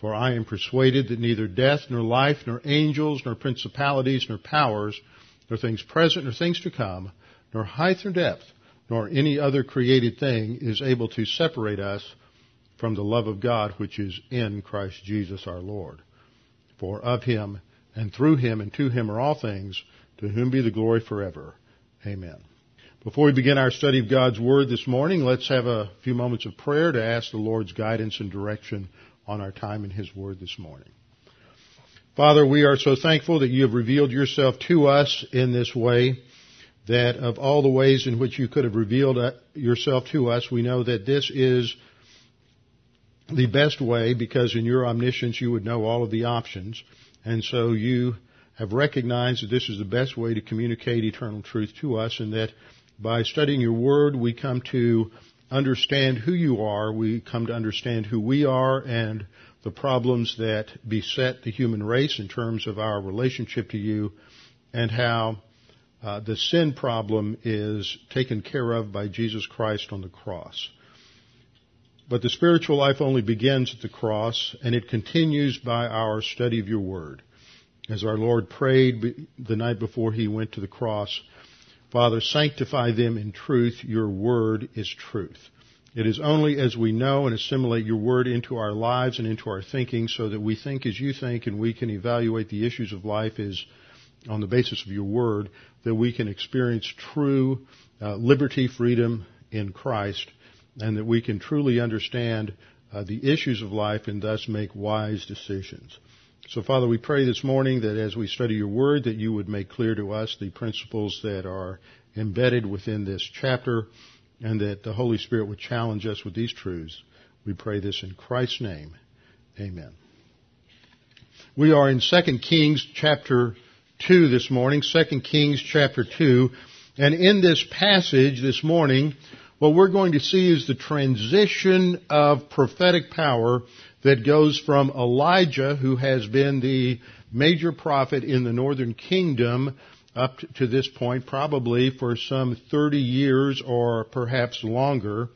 For I am persuaded that neither death, nor life, nor angels, nor principalities, nor powers, nor things present, nor things to come, nor height, nor depth, nor any other created thing is able to separate us from the love of God which is in Christ Jesus our Lord. For of him, and through him, and to him are all things, to whom be the glory forever. Amen. Before we begin our study of God's Word this morning, let's have a few moments of prayer to ask the Lord's guidance and direction on our time in His Word this morning. Father, we are so thankful that you have revealed yourself to us in this way, that of all the ways in which you could have revealed uh, yourself to us, we know that this is the best way because in your omniscience you would know all of the options. And so you have recognized that this is the best way to communicate eternal truth to us and that by studying your word we come to understand who you are, we come to understand who we are and the problems that beset the human race in terms of our relationship to you and how uh, the sin problem is taken care of by Jesus Christ on the cross. But the spiritual life only begins at the cross and it continues by our study of your word. As our Lord prayed the night before he went to the cross, Father, sanctify them in truth. Your word is truth. It is only as we know and assimilate your word into our lives and into our thinking so that we think as you think and we can evaluate the issues of life as on the basis of your word that we can experience true uh, liberty, freedom in Christ and that we can truly understand uh, the issues of life and thus make wise decisions. So Father, we pray this morning that as we study your word, that you would make clear to us the principles that are embedded within this chapter and that the Holy Spirit would challenge us with these truths. We pray this in Christ's name. Amen. We are in 2 Kings chapter 2 this morning, 2 Kings chapter 2, and in this passage this morning, what we're going to see is the transition of prophetic power that goes from Elijah, who has been the major prophet in the northern kingdom up to this point, probably for some 30 years or perhaps longer,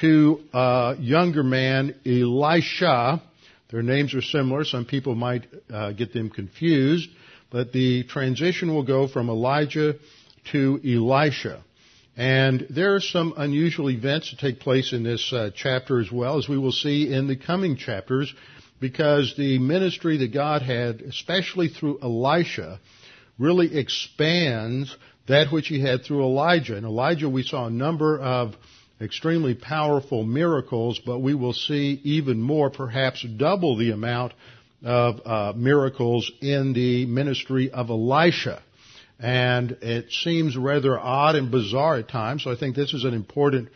to a younger man, Elisha. Their names are similar. Some people might uh, get them confused, but the transition will go from Elijah to Elisha. And there are some unusual events that take place in this uh, chapter as well, as we will see in the coming chapters, because the ministry that God had, especially through Elisha, really expands that which he had through Elijah. And Elijah, we saw a number of extremely powerful miracles, but we will see even more, perhaps double the amount of uh, miracles in the ministry of Elisha and it seems rather odd and bizarre at times. So I think this is an important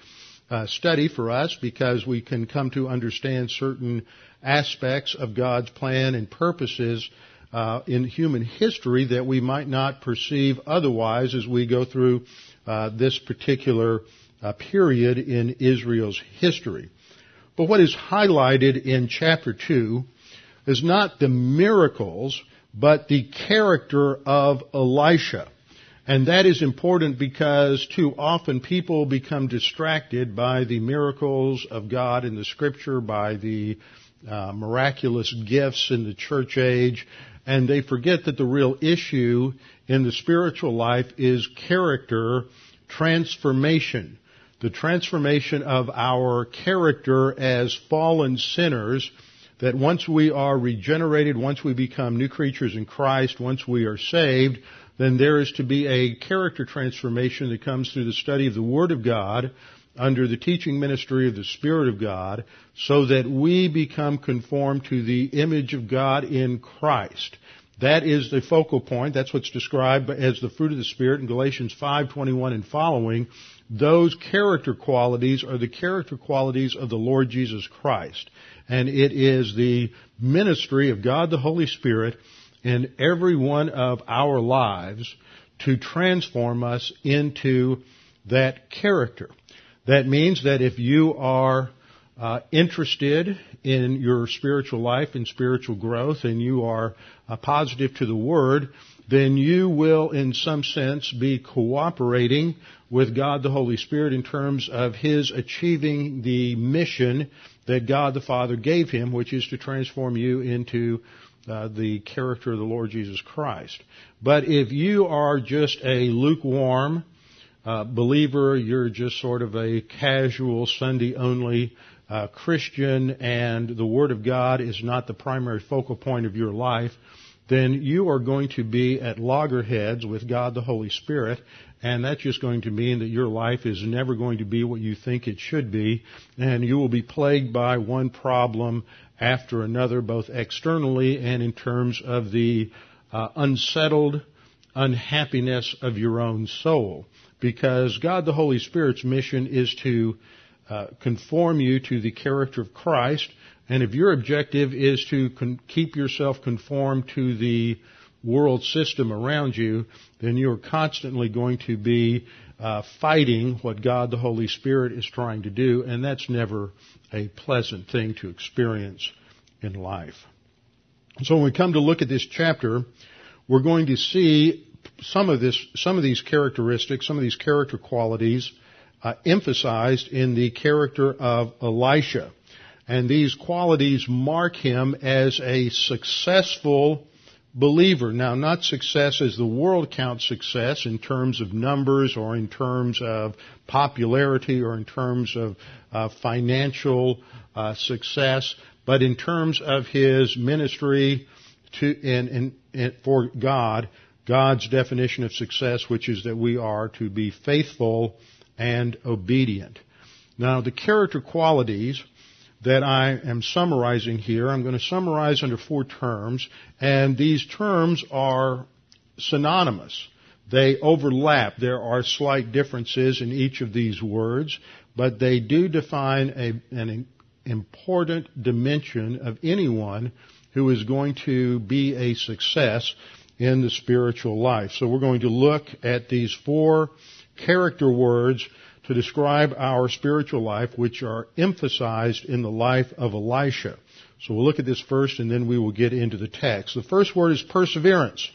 uh, study for us because we can come to understand certain aspects of God's plan and purposes uh, in human history that we might not perceive otherwise as we go through uh, this particular uh, period in Israel's history. But what is highlighted in chapter 2 is not the miracles but the character of Elisha. And that is important because too often people become distracted by the miracles of God in the scripture, by the uh, miraculous gifts in the church age, and they forget that the real issue in the spiritual life is character transformation. The transformation of our character as fallen sinners that once we are regenerated, once we become new creatures in Christ, once we are saved, then there is to be a character transformation that comes through the study of the Word of God under the teaching ministry of the Spirit of God so that we become conformed to the image of God in Christ. That is the focal point. That's what's described as the fruit of the Spirit in Galatians 5:21 and following. Those character qualities are the character qualities of the Lord Jesus Christ. And it is the ministry of God the Holy Spirit in every one of our lives to transform us into that character. That means that if you are uh, interested in your spiritual life and spiritual growth and you are uh, positive to the Word, then you will in some sense be cooperating with God the Holy Spirit in terms of His achieving the mission that God the Father gave Him, which is to transform you into uh, the character of the Lord Jesus Christ. But if you are just a lukewarm uh, believer, you're just sort of a casual Sunday only uh, Christian and the Word of God is not the primary focal point of your life, then you are going to be at loggerheads with God the Holy Spirit, and that's just going to mean that your life is never going to be what you think it should be, and you will be plagued by one problem after another, both externally and in terms of the uh, unsettled unhappiness of your own soul. Because God the Holy Spirit's mission is to uh, conform you to the character of Christ. And if your objective is to con- keep yourself conformed to the world system around you, then you're constantly going to be uh, fighting what God the Holy Spirit is trying to do, and that's never a pleasant thing to experience in life. So when we come to look at this chapter, we're going to see some of this, some of these characteristics, some of these character qualities uh, emphasized in the character of Elisha. And these qualities mark him as a successful believer. Now, not success as the world counts success in terms of numbers or in terms of popularity or in terms of uh, financial uh, success, but in terms of his ministry to in, for God, God's definition of success, which is that we are to be faithful and obedient. Now, the character qualities that I am summarizing here, I'm going to summarize under four terms, and these terms are synonymous. They overlap. There are slight differences in each of these words, but they do define a, an important dimension of anyone who is going to be a success in the spiritual life. So we're going to look at these four character words to describe our spiritual life, which are emphasized in the life of Elisha. So we'll look at this first and then we will get into the text. The first word is perseverance.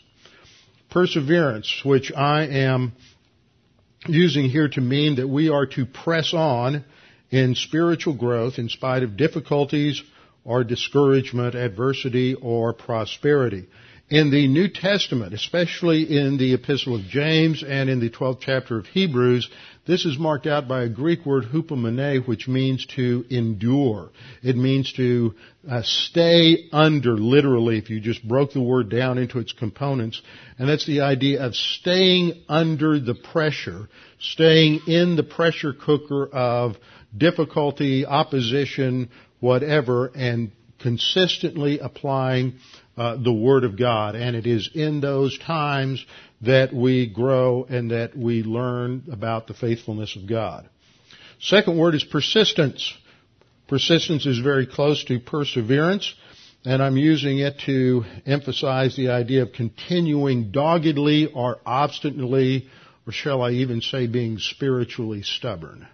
Perseverance, which I am using here to mean that we are to press on in spiritual growth in spite of difficulties or discouragement, adversity, or prosperity. In the New Testament, especially in the Epistle of James and in the 12th chapter of Hebrews, this is marked out by a Greek word hupomone, which means to endure. It means to uh, stay under, literally, if you just broke the word down into its components. And that's the idea of staying under the pressure, staying in the pressure cooker of difficulty, opposition, whatever, and consistently applying uh, the Word of God. And it is in those times that we grow and that we learn about the faithfulness of God. Second word is persistence. Persistence is very close to perseverance, and I'm using it to emphasize the idea of continuing doggedly or obstinately, or shall I even say being spiritually stubborn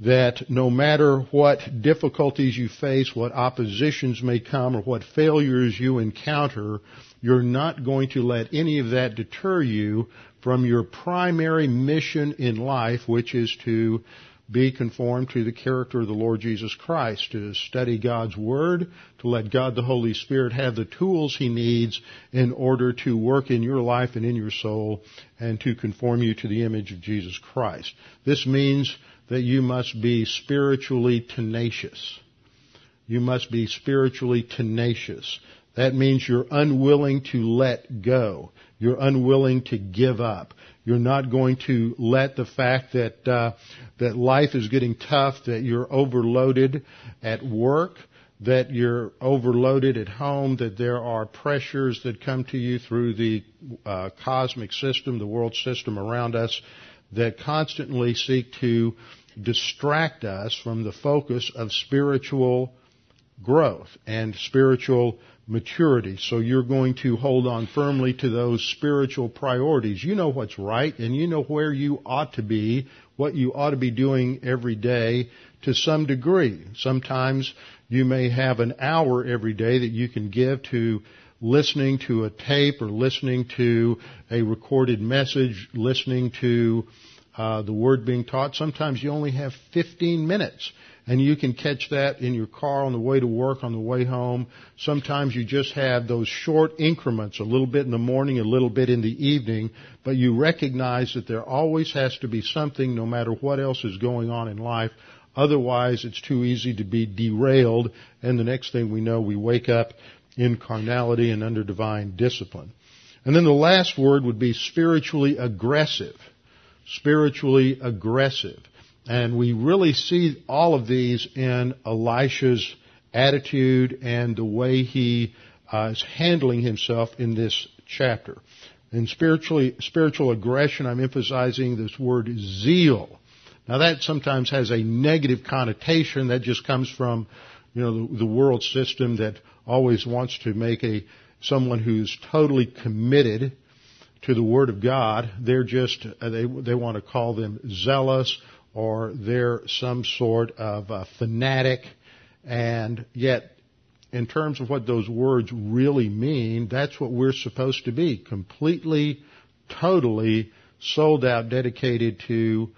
that no matter what difficulties you face, what oppositions may come, or what failures you encounter, you're not going to let any of that deter you from your primary mission in life, which is to be conformed to the character of the Lord Jesus Christ, to study God's Word, to let God the Holy Spirit have the tools He needs in order to work in your life and in your soul and to conform you to the image of Jesus Christ. This means that you must be spiritually tenacious. You must be spiritually tenacious. That means you're unwilling to let go. You're unwilling to give up. You're not going to let the fact that uh, that life is getting tough, that you're overloaded at work, that you're overloaded at home, that there are pressures that come to you through the uh, cosmic system, the world system around us, that constantly seek to distract us from the focus of spiritual growth and spiritual maturity. So you're going to hold on firmly to those spiritual priorities. You know what's right and you know where you ought to be, what you ought to be doing every day to some degree. Sometimes you may have an hour every day that you can give to listening to a tape or listening to a recorded message, listening to uh, the word being taught. Sometimes you only have 15 minutes and you can catch that in your car on the way to work, on the way home. Sometimes you just have those short increments, a little bit in the morning, a little bit in the evening, but you recognize that there always has to be something no matter what else is going on in life. Otherwise, it's too easy to be derailed, and the next thing we know, we wake up in carnality and under divine discipline. And then the last word would be spiritually aggressive. Spiritually aggressive. And we really see all of these in Elisha's attitude and the way he uh, is handling himself in this chapter. In spiritually, spiritual aggression, I'm emphasizing this word zeal. Now that sometimes has a negative connotation that just comes from, you know, the, the world system that always wants to make a, someone who's totally committed to the Word of God, they're just, uh, they, they want to call them zealous or they're some sort of fanatic, and yet in terms of what those words really mean, that's what we're supposed to be. Completely, totally sold out, dedicated to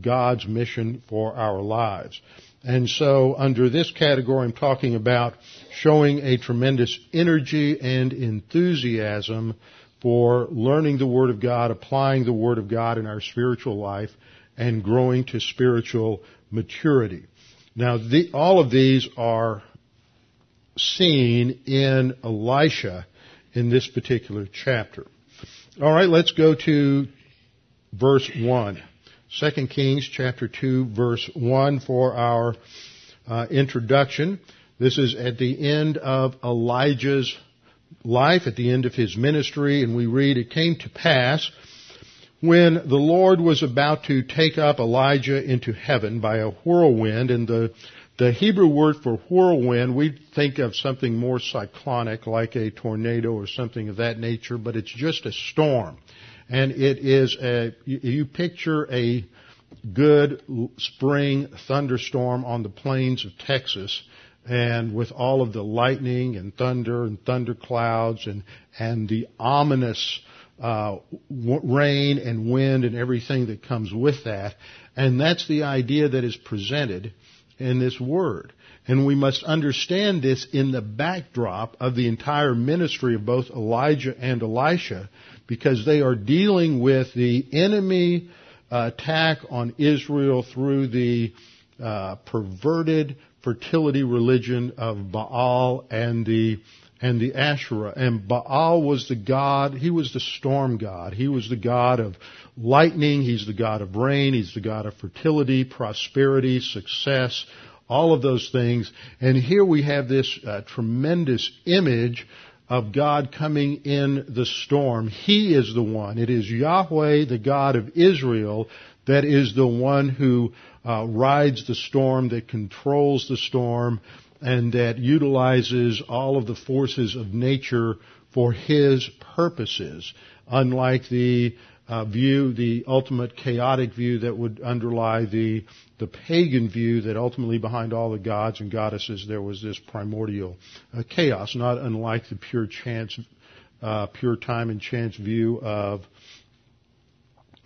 God's mission for our lives. And so under this category, I'm talking about showing a tremendous energy and enthusiasm for learning the Word of God, applying the Word of God in our spiritual life, and growing to spiritual maturity. Now, the, all of these are seen in Elisha in this particular chapter. All right, let's go to verse 1. 2 Kings chapter 2 verse 1 for our uh, introduction. This is at the end of Elijah's life, at the end of his ministry, and we read, It came to pass when the Lord was about to take up Elijah into heaven by a whirlwind, and the, the Hebrew word for whirlwind, we think of something more cyclonic like a tornado or something of that nature, but it's just a storm. And it is a, you picture a good spring thunderstorm on the plains of Texas, and with all of the lightning and thunder and thunder clouds and, and the ominous uh, rain and wind and everything that comes with that. And that's the idea that is presented in this word. And we must understand this in the backdrop of the entire ministry of both Elijah and Elisha because they are dealing with the enemy attack on Israel through the uh, perverted fertility religion of Baal and the and the Asherah. And Baal was the god, he was the storm god. He was the god of lightning, he's the god of rain, he's the god of fertility, prosperity, success, all of those things. And here we have this uh, tremendous image of God coming in the storm. He is the one. It is Yahweh, the God of Israel, that is the one who uh, rides the storm, that controls the storm, and that utilizes all of the forces of nature for his purposes, unlike the uh, view, the ultimate chaotic view that would underlie the the pagan view that ultimately behind all the gods and goddesses there was this primordial uh, chaos, not unlike the pure chance, uh, pure time and chance view of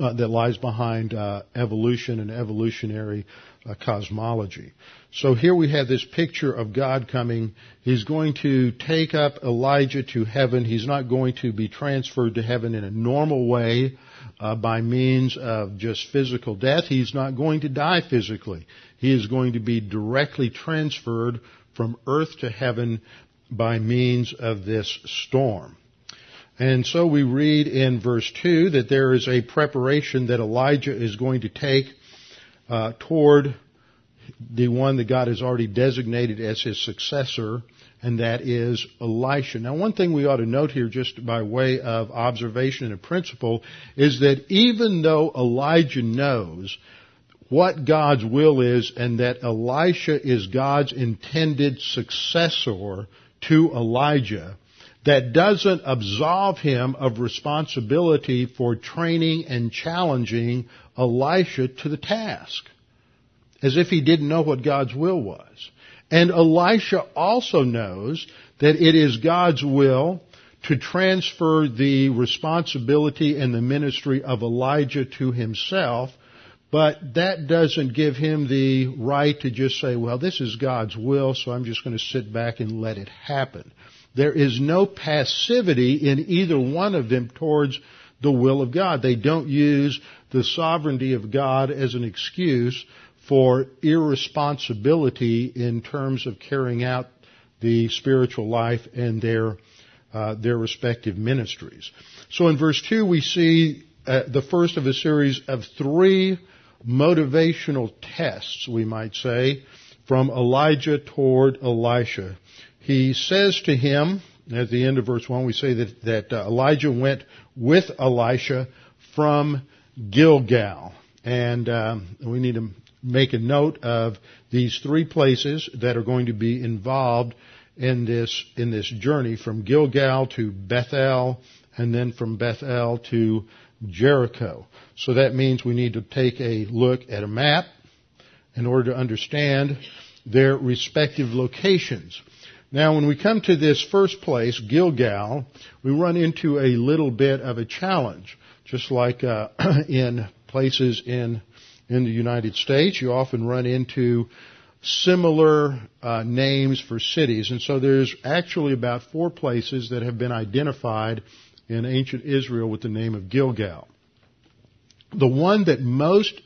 uh, that lies behind uh, evolution and evolutionary uh, cosmology. So here we have this picture of God coming. He's going to take up Elijah to heaven. He's not going to be transferred to heaven in a normal way uh, by means of just physical death. He's not going to die physically. He is going to be directly transferred from earth to heaven by means of this storm. And so we read in verse 2 that there is a preparation that Elijah is going to take uh, toward the one that God has already designated as his successor, and that is Elisha. Now, one thing we ought to note here, just by way of observation and a principle, is that even though Elijah knows what God's will is and that Elisha is God's intended successor to Elijah, that doesn't absolve him of responsibility for training and challenging Elisha to the task. As if he didn't know what God's will was. And Elisha also knows that it is God's will to transfer the responsibility and the ministry of Elijah to himself but that doesn't give him the right to just say, well, this is God's will, so I'm just going to sit back and let it happen. There is no passivity in either one of them towards the will of God. They don't use the sovereignty of God as an excuse for irresponsibility in terms of carrying out the spiritual life and their uh, their respective ministries. So in verse two, we see uh, the first of a series of three motivational tests, we might say, from Elijah toward Elisha. He says to him, at the end of verse 1, we say that, that uh, Elijah went with Elisha from Gilgal. And um, we need to make a note of these three places that are going to be involved in this, in this journey from Gilgal to Bethel and then from Bethel to Jericho. So that means we need to take a look at a map in order to understand their respective locations. Now, when we come to this first place, Gilgal, we run into a little bit of a challenge. Just like uh, in places in in the United States, you often run into similar uh, names for cities, and so there's actually about four places that have been identified in ancient Israel with the name of Gilgal. The one that most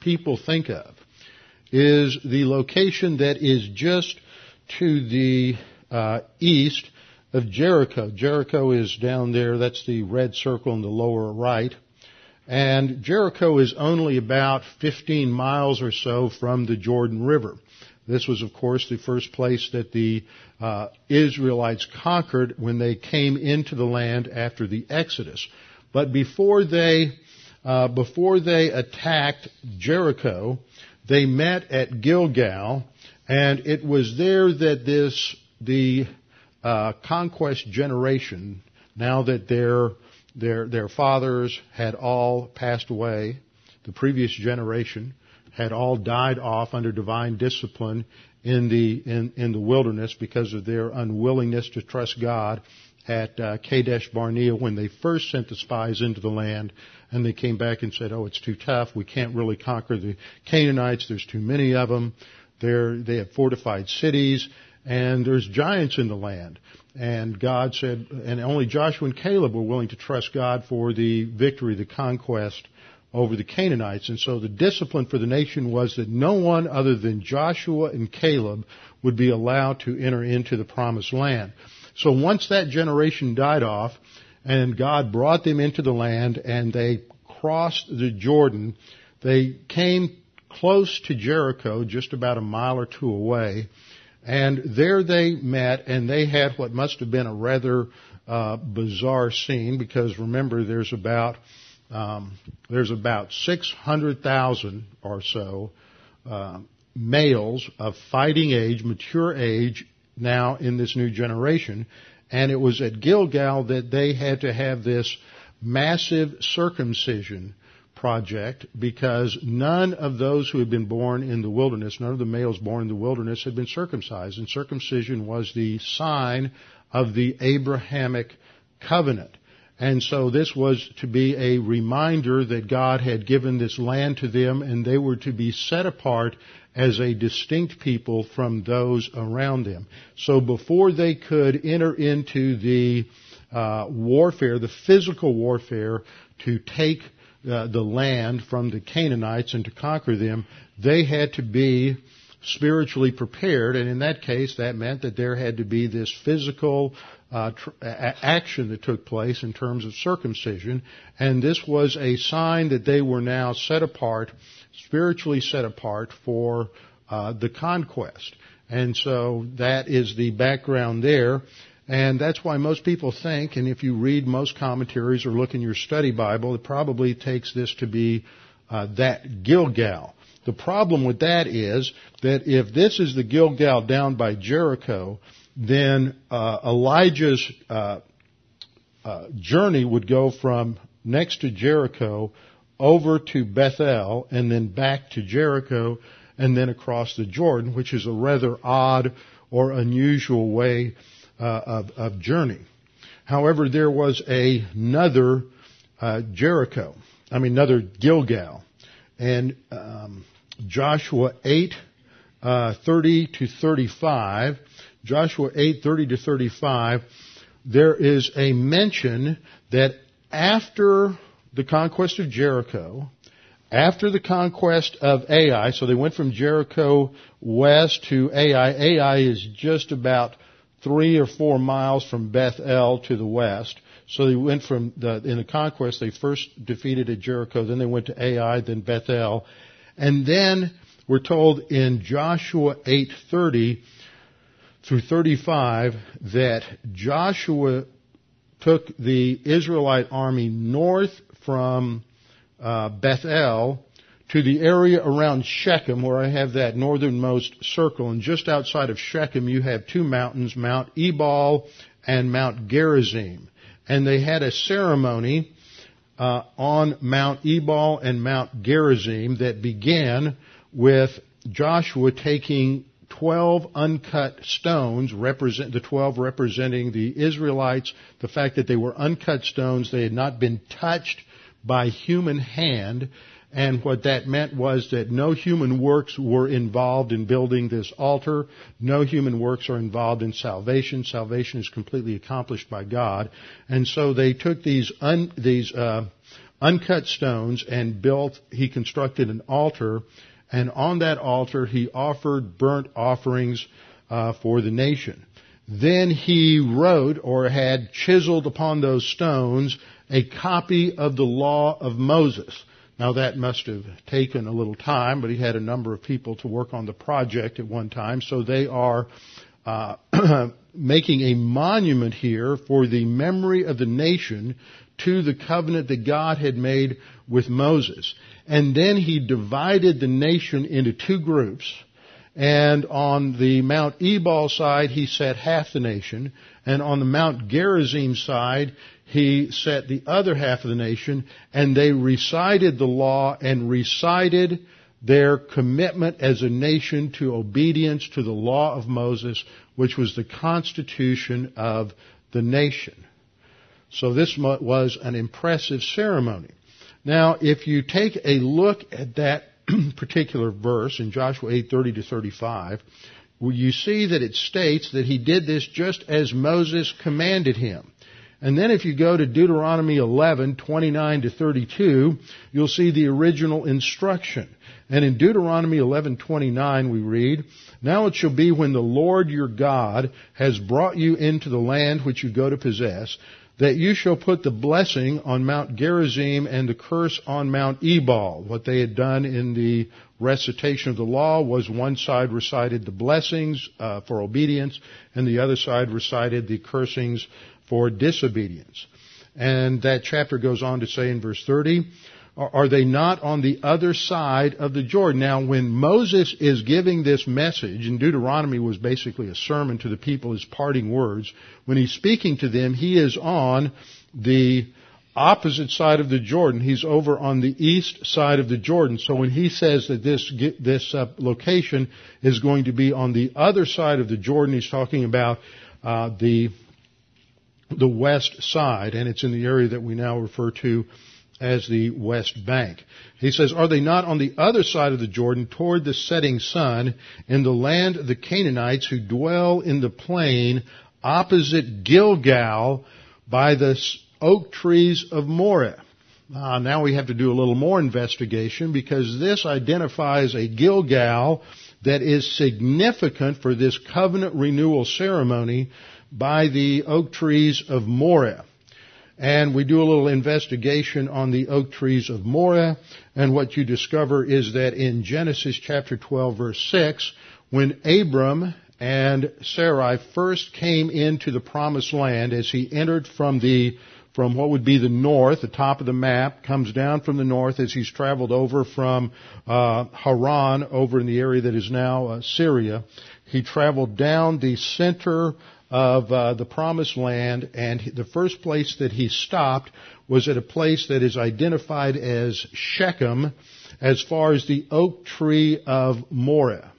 people think of is the location that is just to the uh, east of Jericho. Jericho is down there. That's the red circle in the lower right. And Jericho is only about 15 miles or so from the Jordan River. This was, of course, the first place that the uh, Israelites conquered when they came into the land after the Exodus. But before they uh, before they attacked Jericho, they met at Gilgal, and it was there that this the uh, conquest generation, now that their their their fathers had all passed away, the previous generation had all died off under divine discipline in the in, in the wilderness because of their unwillingness to trust God at uh, Kadesh Barnea when they first sent the spies into the land and they came back and said, "Oh, it's too tough. We can't really conquer the Canaanites. There's too many of them. They're, they have fortified cities and there's giants in the land." And God said, and only Joshua and Caleb were willing to trust God for the victory, the conquest over the Canaanites. And so the discipline for the nation was that no one other than Joshua and Caleb would be allowed to enter into the promised land. So once that generation died off and God brought them into the land and they crossed the Jordan, they came close to Jericho, just about a mile or two away, and there they met and they had what must have been a rather uh, bizarre scene because remember there's about um, there's about 600,000 or so uh, males of fighting age, mature age, now in this new generation. And it was at Gilgal that they had to have this massive circumcision project because none of those who had been born in the wilderness, none of the males born in the wilderness had been circumcised. And circumcision was the sign of the Abrahamic covenant. And so this was to be a reminder that God had given this land to them and they were to be set apart as a distinct people from those around them. So before they could enter into the uh, warfare, the physical warfare to take uh, the land from the Canaanites and to conquer them, they had to be spiritually prepared, and in that case, that meant that there had to be this physical uh, tr- action that took place in terms of circumcision, and this was a sign that they were now set apart, spiritually set apart for uh, the conquest. And so that is the background there. And that's why most people think, and if you read most commentaries or look in your study Bible, it probably takes this to be uh, that Gilgal. The problem with that is that if this is the Gilgal down by Jericho, then uh, Elijah's uh, uh, journey would go from next to Jericho over to Bethel and then back to Jericho and then across the Jordan, which is a rather odd or unusual way uh, of, of, journey. However, there was a, another uh, Jericho, I mean another Gilgal, and um, Joshua 8, uh, 30 to 35, Joshua 8, 30 to 35, there is a mention that after the conquest of Jericho, after the conquest of Ai, so they went from Jericho west to Ai. Ai is just about three or four miles from Beth El to the west. So they went from the, in the conquest, they first defeated at Jericho, then they went to Ai, then Beth El. And then we're told in Joshua 8:30 through 35 that Joshua took the Israelite army north from uh, Bethel to the area around Shechem, where I have that northernmost circle, and just outside of Shechem, you have two mountains, Mount Ebal and Mount Gerizim, and they had a ceremony uh, on Mount Ebal and Mount Gerizim that began with Joshua taking 12 uncut stones, represent, the 12 representing the Israelites, the fact that they were uncut stones, they had not been touched by human hand, and what that meant was that no human works were involved in building this altar. No human works are involved in salvation. Salvation is completely accomplished by God. And so they took these un, these uh, uncut stones and built. He constructed an altar, and on that altar he offered burnt offerings uh, for the nation. Then he wrote or had chiseled upon those stones a copy of the law of Moses. Now that must have taken a little time, but he had a number of people to work on the project at one time, so they are uh, making a monument here for the memory of the nation to the covenant that God had made with Moses. And then he divided the nation into two groups. And on the Mount Ebal side, he set half the nation. And on the Mount Gerizim side, he set the other half of the nation, and they recited the law and recited their commitment as a nation to obedience to the law of Moses, which was the constitution of the nation. So this was an impressive ceremony. Now, if you take a look at that particular verse in Joshua 8:30 to 35, you see that it states that he did this just as Moses commanded him. And then if you go to Deuteronomy 11, 29 to 32, you'll see the original instruction. And in Deuteronomy 11:29 we read, "Now it shall be when the Lord your God has brought you into the land which you go to possess, that you shall put the blessing on Mount Gerizim and the curse on Mount Ebal." What they had done in the recitation of the law was one side recited the blessings uh, for obedience, and the other side recited the cursings for disobedience. And that chapter goes on to say in verse 30, are they not on the other side of the Jordan? Now, when Moses is giving this message, and Deuteronomy was basically a sermon to the people, his parting words, when he's speaking to them, he is on the opposite side of the Jordan. He's over on the east side of the Jordan. So when he says that this this uh, location is going to be on the other side of the Jordan, he's talking about uh, the the west side, and it's in the area that we now refer to as the West Bank. He says, Are they not on the other side of the Jordan toward the setting sun in the land of the Canaanites who dwell in the plain opposite Gilgal by the oak trees of Moreh? Uh, now we have to do a little more investigation because this identifies a Gilgal that is significant for this covenant renewal ceremony by the oak trees of Moreh. And we do a little investigation on the oak trees of Moreh, and what you discover is that in Genesis chapter 12 verse 6, when Abram and Sarai first came into the promised land as he entered from the from what would be the north, the top of the map, comes down from the north as he's traveled over from uh, Haran over in the area that is now uh, Syria. He traveled down the center of uh, the promised land, and the first place that he stopped was at a place that is identified as Shechem, as far as the oak tree of Moreh.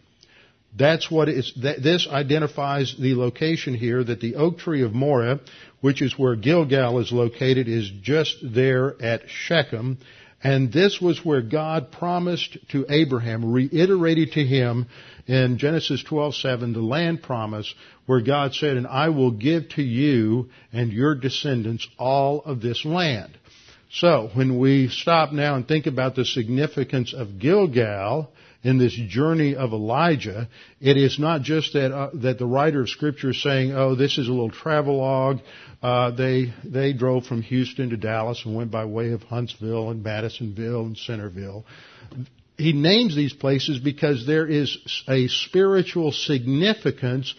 That's what is, this identifies the location here that the oak tree of Moreh, which is where Gilgal is located, is just there at Shechem. And this was where God promised to Abraham, reiterated to him in Genesis 12:7 the land promise where God said, "And I will give to you and your descendants all of this land." So, when we stop now and think about the significance of Gilgal, in this journey of Elijah, it is not just that uh, that the writer of Scripture is saying, "Oh, this is a little travelogue." Uh, they they drove from Houston to Dallas and went by way of Huntsville and Madisonville and Centerville. He names these places because there is a spiritual significance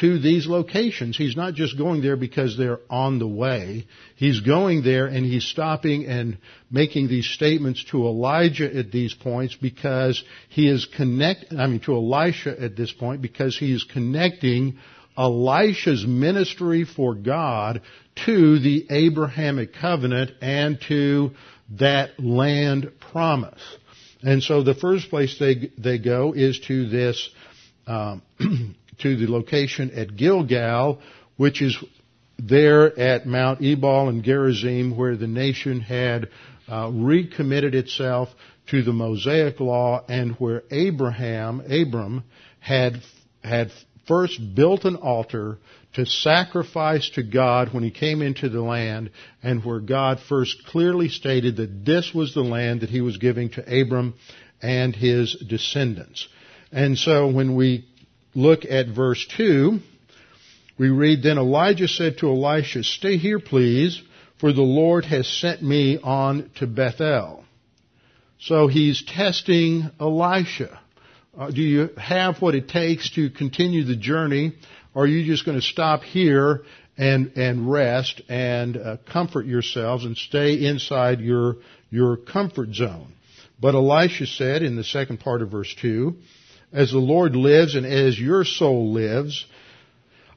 to these locations. He's not just going there because they're on the way. He's going there and he's stopping and making these statements to Elijah at these points because he is connect, I mean to Elisha at this point because he is connecting Elisha's ministry for God to the Abrahamic covenant and to that land promise. And so the first place they, they go is to this, um, to the location at Gilgal, which is there at Mount Ebal and Gerizim, where the nation had uh, recommitted itself to the Mosaic law, and where Abraham, Abram, had had first built an altar to sacrifice to God when he came into the land, and where God first clearly stated that this was the land that he was giving to Abram and his descendants. And so when we look at verse 2, we read, Then Elijah said to Elisha, Stay here, please, for the Lord has sent me on to Bethel. So he's testing Elisha. Uh, do you have what it takes to continue the journey? Or are you just going to stop here and, and rest and uh, comfort yourselves and stay inside your, your comfort zone? But Elisha said in the second part of verse 2, as the Lord lives and as your soul lives,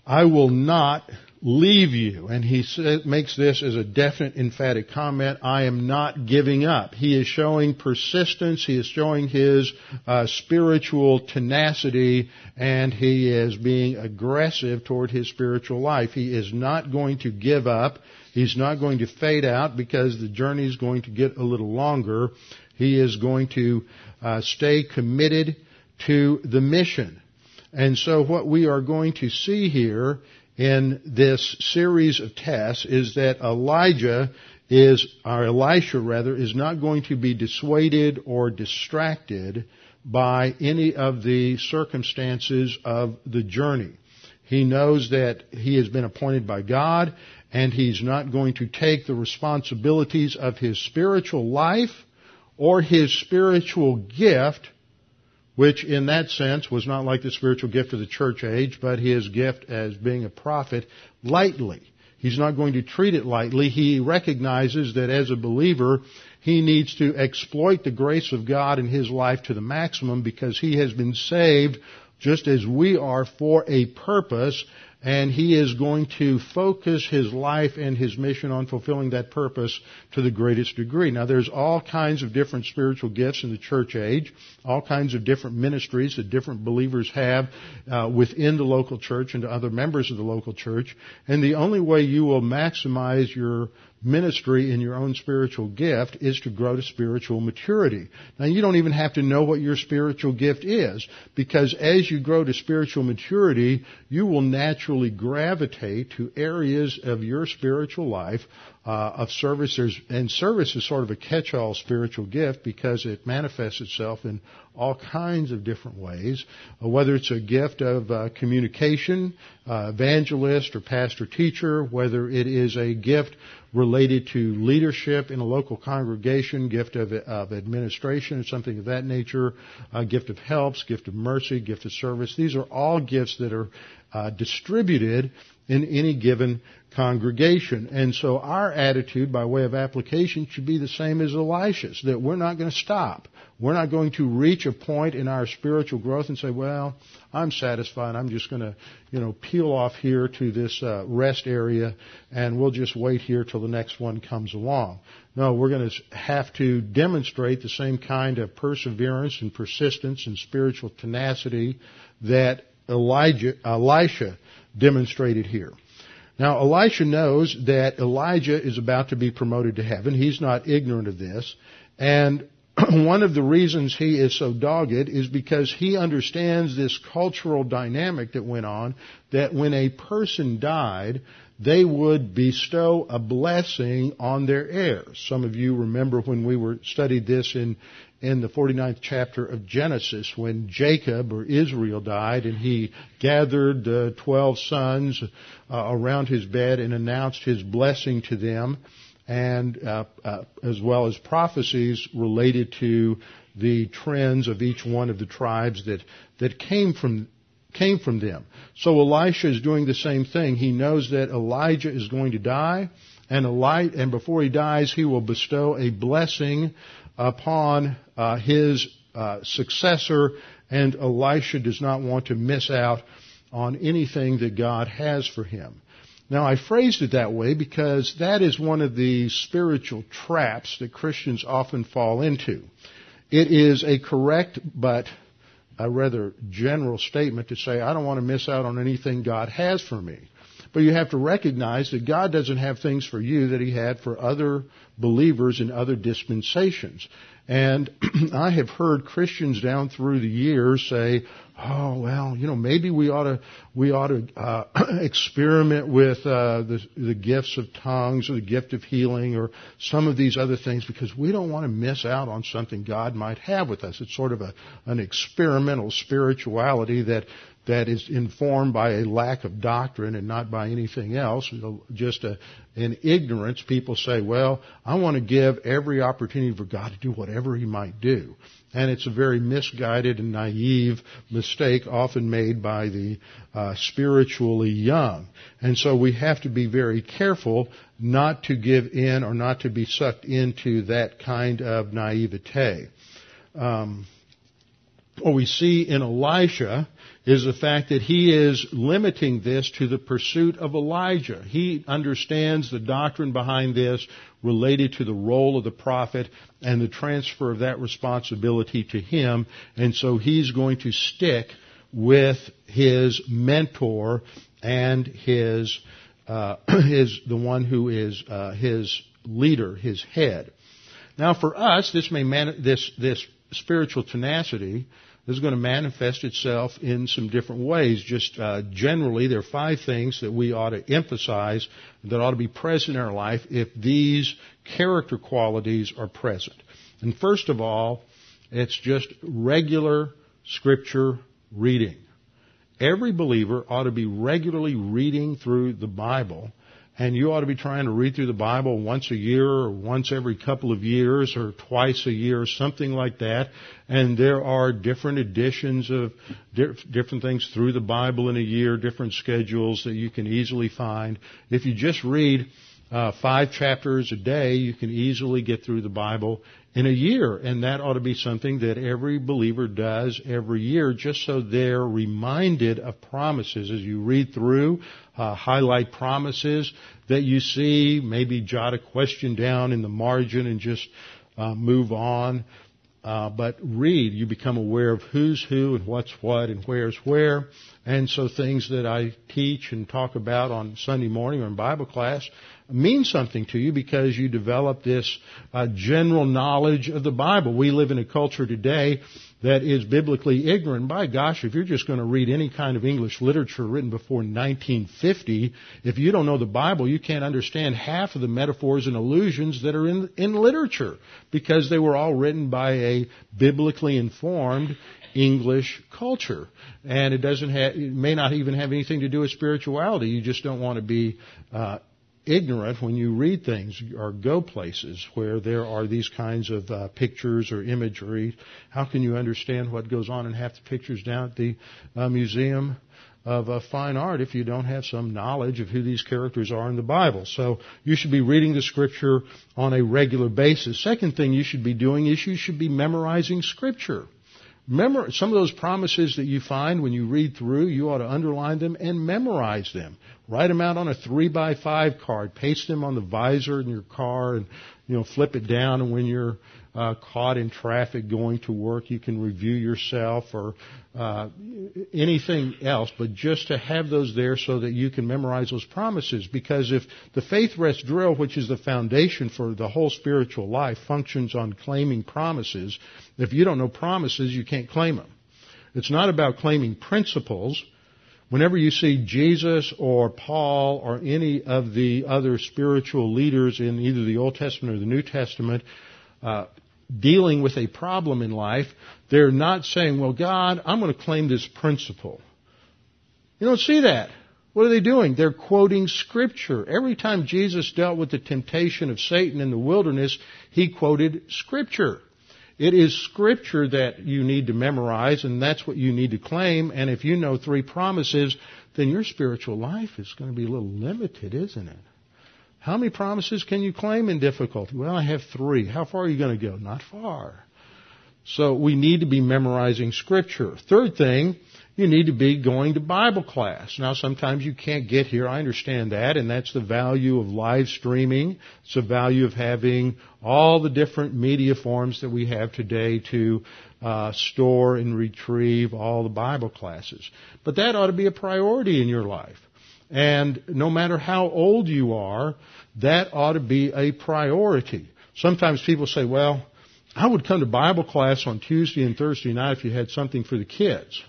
I will not leave you. And he makes this as a definite, emphatic comment. I am not giving up. He is showing persistence. He is showing his uh, spiritual tenacity, and he is being aggressive toward his spiritual life. He is not going to give up. He's not going to fade out because the journey is going to get a little longer. He is going to uh, stay committed to the mission. And so what we are going to see here in this series of tests is that Elijah is, or Elisha rather, is not going to be dissuaded or distracted by any of the circumstances of the journey. He knows that he has been appointed by God and he's not going to take the responsibilities of his spiritual life or his spiritual gift which in that sense was not like the spiritual gift of the church age, but his gift as being a prophet lightly. He's not going to treat it lightly. He recognizes that as a believer, he needs to exploit the grace of God in his life to the maximum because he has been saved just as we are for a purpose and he is going to focus his life and his mission on fulfilling that purpose to the greatest degree. Now there's all kinds of different spiritual gifts in the church age, all kinds of different ministries that different believers have uh, within the local church and to other members of the local church, and the only way you will maximize your ministry in your own spiritual gift is to grow to spiritual maturity. Now you don't even have to know what your spiritual gift is because as you grow to spiritual maturity, you will naturally gravitate to areas of your spiritual life uh, of service. There's, and service is sort of a catch-all spiritual gift because it manifests itself in all kinds of different ways. Uh, whether it's a gift of uh, communication, uh, evangelist or pastor teacher, whether it is a gift related to leadership in a local congregation, gift of, of administration or something of that nature, a gift of helps, gift of mercy, gift of service. These are all gifts that are uh, distributed in any given congregation. And so our attitude by way of application should be the same as Elisha's, that we're not going to stop. We're not going to reach a point in our spiritual growth and say, well, I'm satisfied. I'm just going to, you know, peel off here to this uh, rest area and we'll just wait here till the next one comes along. No, we're going to have to demonstrate the same kind of perseverance and persistence and spiritual tenacity that Elijah, Elisha demonstrated here. Now, Elisha knows that Elijah is about to be promoted to heaven. He's not ignorant of this. And one of the reasons he is so dogged is because he understands this cultural dynamic that went on, that when a person died, they would bestow a blessing on their heirs. Some of you remember when we were studied this in in the 49th chapter of Genesis when Jacob or Israel died and he gathered uh, 12 sons uh, around his bed and announced his blessing to them and uh, uh, as well as prophecies related to the trends of each one of the tribes that that came from came from them. So Elisha is doing the same thing. He knows that Elijah is going to die and Eli- and before he dies he will bestow a blessing upon uh, his uh, successor, and Elisha does not want to miss out on anything that God has for him. Now, I phrased it that way because that is one of the spiritual traps that Christians often fall into. It is a correct but a rather general statement to say, I don't want to miss out on anything God has for me. But you have to recognize that God doesn't have things for you that He had for other believers in other dispensations. And I have heard Christians down through the years say, "Oh well, you know, maybe we ought to we ought to uh, experiment with uh, the the gifts of tongues or the gift of healing or some of these other things because we don't want to miss out on something God might have with us. It's sort of a an experimental spirituality that that is informed by a lack of doctrine and not by anything else, just a, in ignorance, people say, well, I want to give every opportunity for God to do whatever He might do. And it's a very misguided and naive mistake often made by the uh, spiritually young. And so we have to be very careful not to give in or not to be sucked into that kind of naivete. Um, what we see in Elisha is the fact that he is limiting this to the pursuit of Elijah. He understands the doctrine behind this related to the role of the prophet and the transfer of that responsibility to him, and so he's going to stick with his mentor and his uh, his the one who is uh, his leader, his head. Now, for us, this may man- this this spiritual tenacity is going to manifest itself in some different ways. Just uh, generally, there are five things that we ought to emphasize that ought to be present in our life if these character qualities are present. And first of all, it's just regular scripture reading. Every believer ought to be regularly reading through the Bible and you ought to be trying to read through the Bible once a year or once every couple of years or twice a year, something like that. And there are different editions of different things through the Bible in a year, different schedules that you can easily find. If you just read uh, five chapters a day, you can easily get through the Bible in a year. And that ought to be something that every believer does every year just so they're reminded of promises as you read through, uh, highlight promises that you see, maybe jot a question down in the margin and just uh, move on. Uh, but read, you become aware of who's who and what's what and where's where. And so things that I teach and talk about on Sunday morning or in Bible class, mean something to you because you develop this uh, general knowledge of the Bible. We live in a culture today that is biblically ignorant. By gosh, if you're just going to read any kind of English literature written before 1950, if you don't know the Bible, you can't understand half of the metaphors and allusions that are in, in literature because they were all written by a biblically informed English culture. And it doesn't have, it may not even have anything to do with spirituality. You just don't want to be uh, ignorant when you read things or go places where there are these kinds of uh, pictures or imagery. How can you understand what goes on in half the pictures down at the uh, Museum of uh, Fine Art if you don't have some knowledge of who these characters are in the Bible? So you should be reading the Scripture on a regular basis. Second thing you should be doing is you should be memorizing Scripture. Remember, some of those promises that you find when you read through, you ought to underline them and memorize them. Write them out on a three by five card. Paste them on the visor in your car and, you know, flip it down. And when you're uh, caught in traffic going to work, you can review yourself or uh, anything else. But just to have those there so that you can memorize those promises. Because if the faith rest drill, which is the foundation for the whole spiritual life, functions on claiming promises, if you don't know promises, you can't claim them. It's not about claiming principles. Whenever you see Jesus or Paul or any of the other spiritual leaders in either the Old Testament or the New Testament uh, dealing with a problem in life, they're not saying, well, God, I'm going to claim this principle. You don't see that. What are they doing? They're quoting Scripture. Every time Jesus dealt with the temptation of Satan in the wilderness, he quoted Scripture. It is scripture that you need to memorize and that's what you need to claim. And if you know three promises, then your spiritual life is going to be a little limited, isn't it? How many promises can you claim in difficulty? Well, I have three. How far are you going to go? Not far. So we need to be memorizing scripture. Third thing, you need to be going to Bible class. Now sometimes you can't get here, I understand that, and that's the value of live streaming. It's the value of having all the different media forms that we have today to uh, store and retrieve all the Bible classes. But that ought to be a priority in your life. And no matter how old you are, that ought to be a priority. Sometimes people say, well, I would come to Bible class on Tuesday and Thursday night if you had something for the kids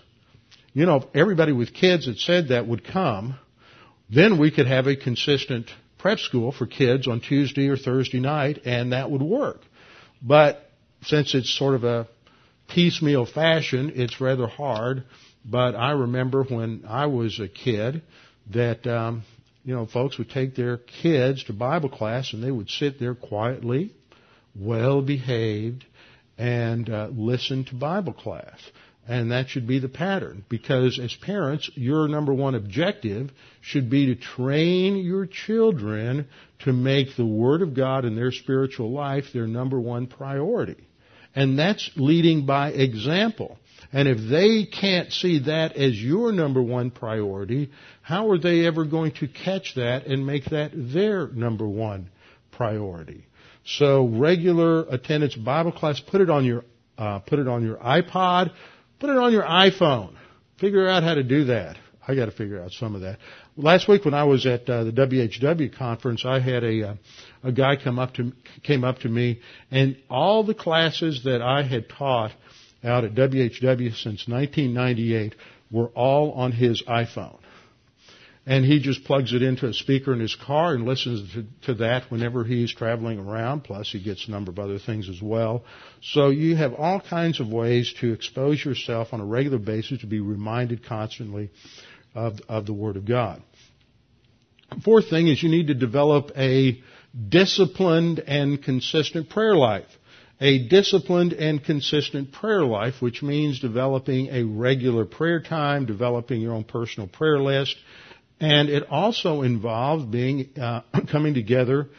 you know, if everybody with kids that said that would come, then we could have a consistent prep school for kids on Tuesday or Thursday night, and that would work. But since it's sort of a piecemeal fashion, it's rather hard. But I remember when I was a kid that, um, you know, folks would take their kids to Bible class and they would sit there quietly, well behaved, and uh, listen to Bible class. And that should be the pattern because as parents, your number one objective should be to train your children to make the Word of God in their spiritual life their number one priority. And that's leading by example. And if they can't see that as your number one priority, how are they ever going to catch that and make that their number one priority? So regular attendance Bible class, put it on your uh, put it on your iPod, Put it on your iPhone. Figure out how to do that. I got to figure out some of that. Last week when I was at uh, the WHW conference, I had a uh, a guy come up to came up to me, and all the classes that I had taught out at WHW since 1998 were all on his iPhone and he just plugs it into a speaker in his car and listens to, to, that whenever he's traveling around. Plus, he gets a number of other things as well. So you have all kinds of ways to expose yourself on a regular basis to be reminded constantly of, of the Word of God. Fourth thing is you need to develop a disciplined and consistent prayer life. A disciplined and consistent prayer life, which means developing a regular prayer time, developing your own personal prayer list, and it also involves being uh, coming together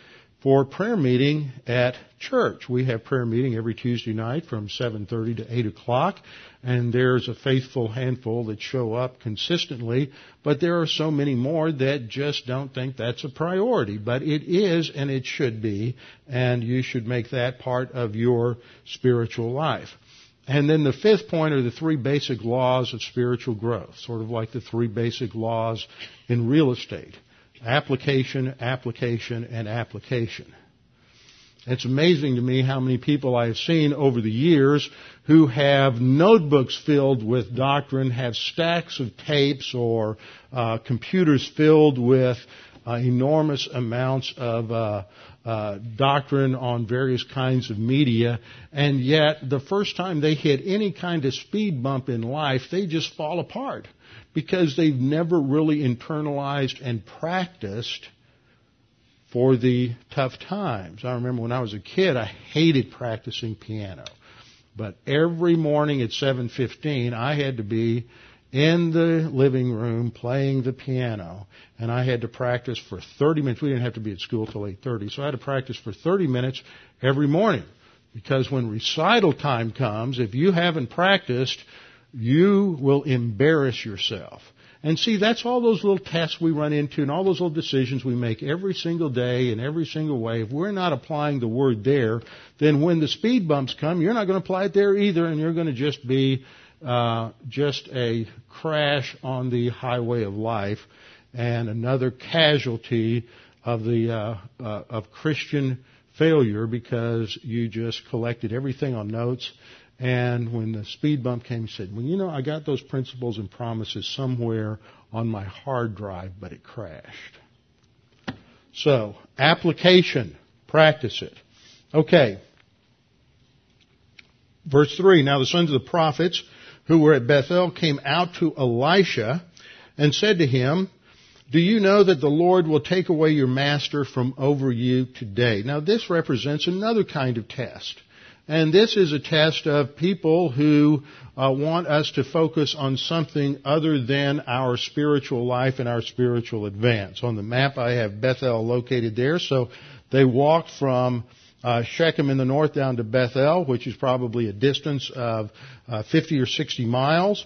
for prayer meeting at church. We have prayer meeting every Tuesday night from 7:30 to 8 o'clock, and there's a faithful handful that show up consistently. But there are so many more that just don't think that's a priority. But it is, and it should be, and you should make that part of your spiritual life. And then the fifth point are the three basic laws of spiritual growth, sort of like the three basic laws in real estate. Application, application, and application. It's amazing to me how many people I have seen over the years who have notebooks filled with doctrine, have stacks of tapes or uh, computers filled with uh, enormous amounts of uh, uh, doctrine on various kinds of media, and yet the first time they hit any kind of speed bump in life, they just fall apart because they've never really internalized and practiced for the tough times. I remember when I was a kid, I hated practicing piano. But every morning at 7:15, I had to be in the living room playing the piano, and I had to practice for 30 minutes. We didn't have to be at school till 8:30, so I had to practice for 30 minutes every morning. Because when recital time comes, if you haven't practiced, you will embarrass yourself. And see, that's all those little tests we run into and all those little decisions we make every single day in every single way. If we're not applying the word there, then when the speed bumps come, you're not going to apply it there either, and you're going to just be uh, just a crash on the highway of life and another casualty of the uh, uh, of Christian failure because you just collected everything on notes and when the speed bump came, he said, Well, you know, I got those principles and promises somewhere on my hard drive, but it crashed. So, application. Practice it. Okay. Verse 3 Now the sons of the prophets who were at Bethel came out to Elisha and said to him, Do you know that the Lord will take away your master from over you today? Now this represents another kind of test. And this is a test of people who uh, want us to focus on something other than our spiritual life and our spiritual advance. On the map, I have Bethel located there. So they walked from uh, Shechem in the north down to Bethel, which is probably a distance of uh, 50 or 60 miles.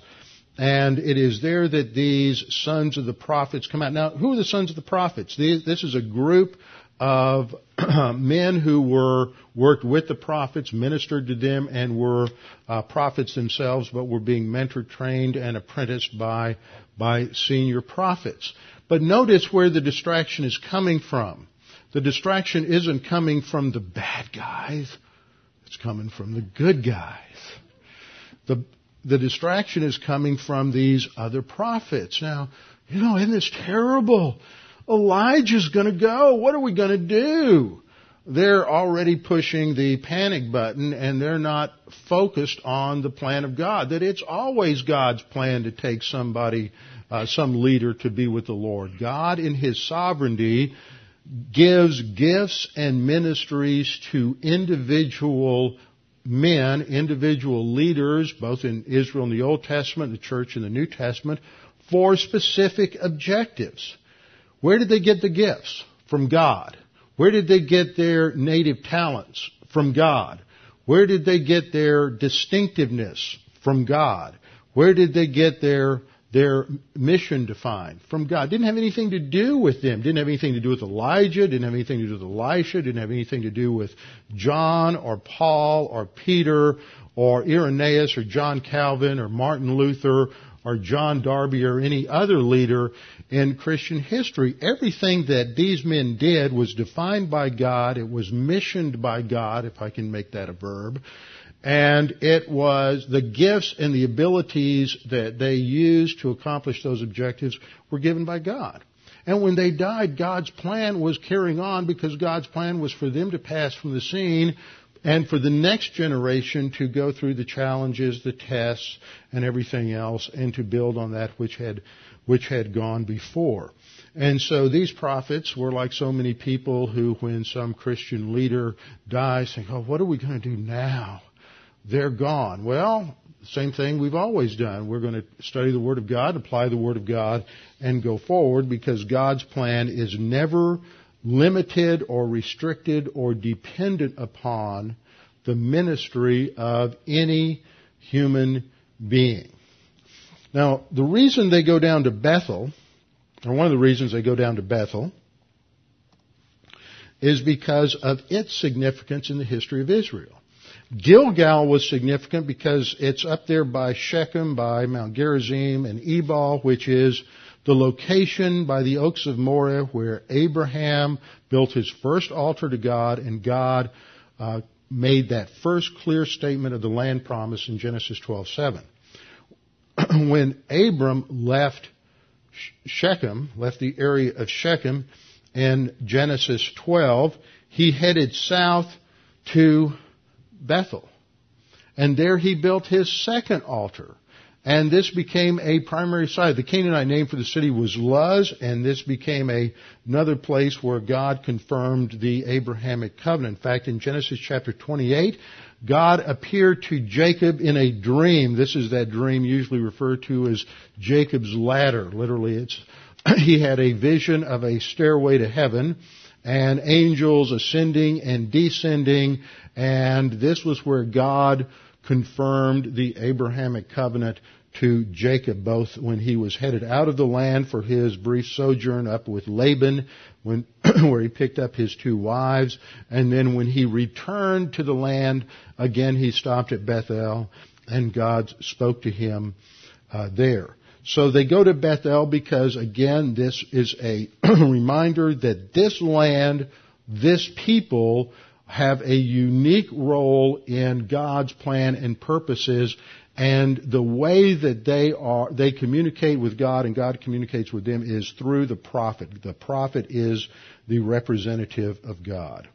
And it is there that these sons of the prophets come out. Now, who are the sons of the prophets? This is a group of men who were worked with the prophets, ministered to them, and were uh, prophets themselves, but were being mentored, trained, and apprenticed by by senior prophets. But notice where the distraction is coming from. The distraction isn't coming from the bad guys; it's coming from the good guys. The the distraction is coming from these other prophets. Now, you know, isn't this terrible? Elijah's going to go. What are we going to do? They're already pushing the panic button and they're not focused on the plan of God. That it's always God's plan to take somebody, uh, some leader to be with the Lord. God in His sovereignty gives gifts and ministries to individual men, individual leaders, both in Israel in the Old Testament, the church in the New Testament, for specific objectives. Where did they get the gifts? From God. Where did they get their native talents? From God. Where did they get their distinctiveness? From God. Where did they get their their mission defined from God. Didn't have anything to do with them. Didn't have anything to do with Elijah. Didn't have anything to do with Elisha. Didn't have anything to do with John or Paul or Peter or Irenaeus or John Calvin or Martin Luther or John Darby or any other leader in Christian history. Everything that these men did was defined by God. It was missioned by God, if I can make that a verb. And it was the gifts and the abilities that they used to accomplish those objectives were given by God. And when they died, God's plan was carrying on because God's plan was for them to pass from the scene and for the next generation to go through the challenges, the tests, and everything else, and to build on that which had, which had gone before. And so these prophets were like so many people who, when some Christian leader dies, think, oh, what are we going to do now? They're gone. Well, same thing we've always done. We're going to study the Word of God, apply the Word of God, and go forward because God's plan is never limited or restricted or dependent upon the ministry of any human being. Now, the reason they go down to Bethel, or one of the reasons they go down to Bethel, is because of its significance in the history of Israel. Gilgal was significant because it's up there by Shechem, by Mount Gerizim, and Ebal, which is the location by the oaks of Moreh where Abraham built his first altar to God and God uh, made that first clear statement of the land promise in Genesis 12:7. when Abram left Shechem, left the area of Shechem in Genesis 12, he headed south to Bethel. And there he built his second altar. And this became a primary site. The Canaanite name for the city was Luz, and this became a, another place where God confirmed the Abrahamic covenant. In fact, in Genesis chapter 28, God appeared to Jacob in a dream. This is that dream usually referred to as Jacob's ladder. Literally, it's, he had a vision of a stairway to heaven and angels ascending and descending, and this was where God confirmed the Abrahamic covenant to Jacob, both when he was headed out of the land for his brief sojourn up with Laban, when, where he picked up his two wives, and then when he returned to the land, again he stopped at Bethel, and God spoke to him uh, there. So they go to Bethel because again, this is a reminder that this land, this people, have a unique role in God's plan and purposes and the way that they are, they communicate with God and God communicates with them is through the prophet. The prophet is the representative of God.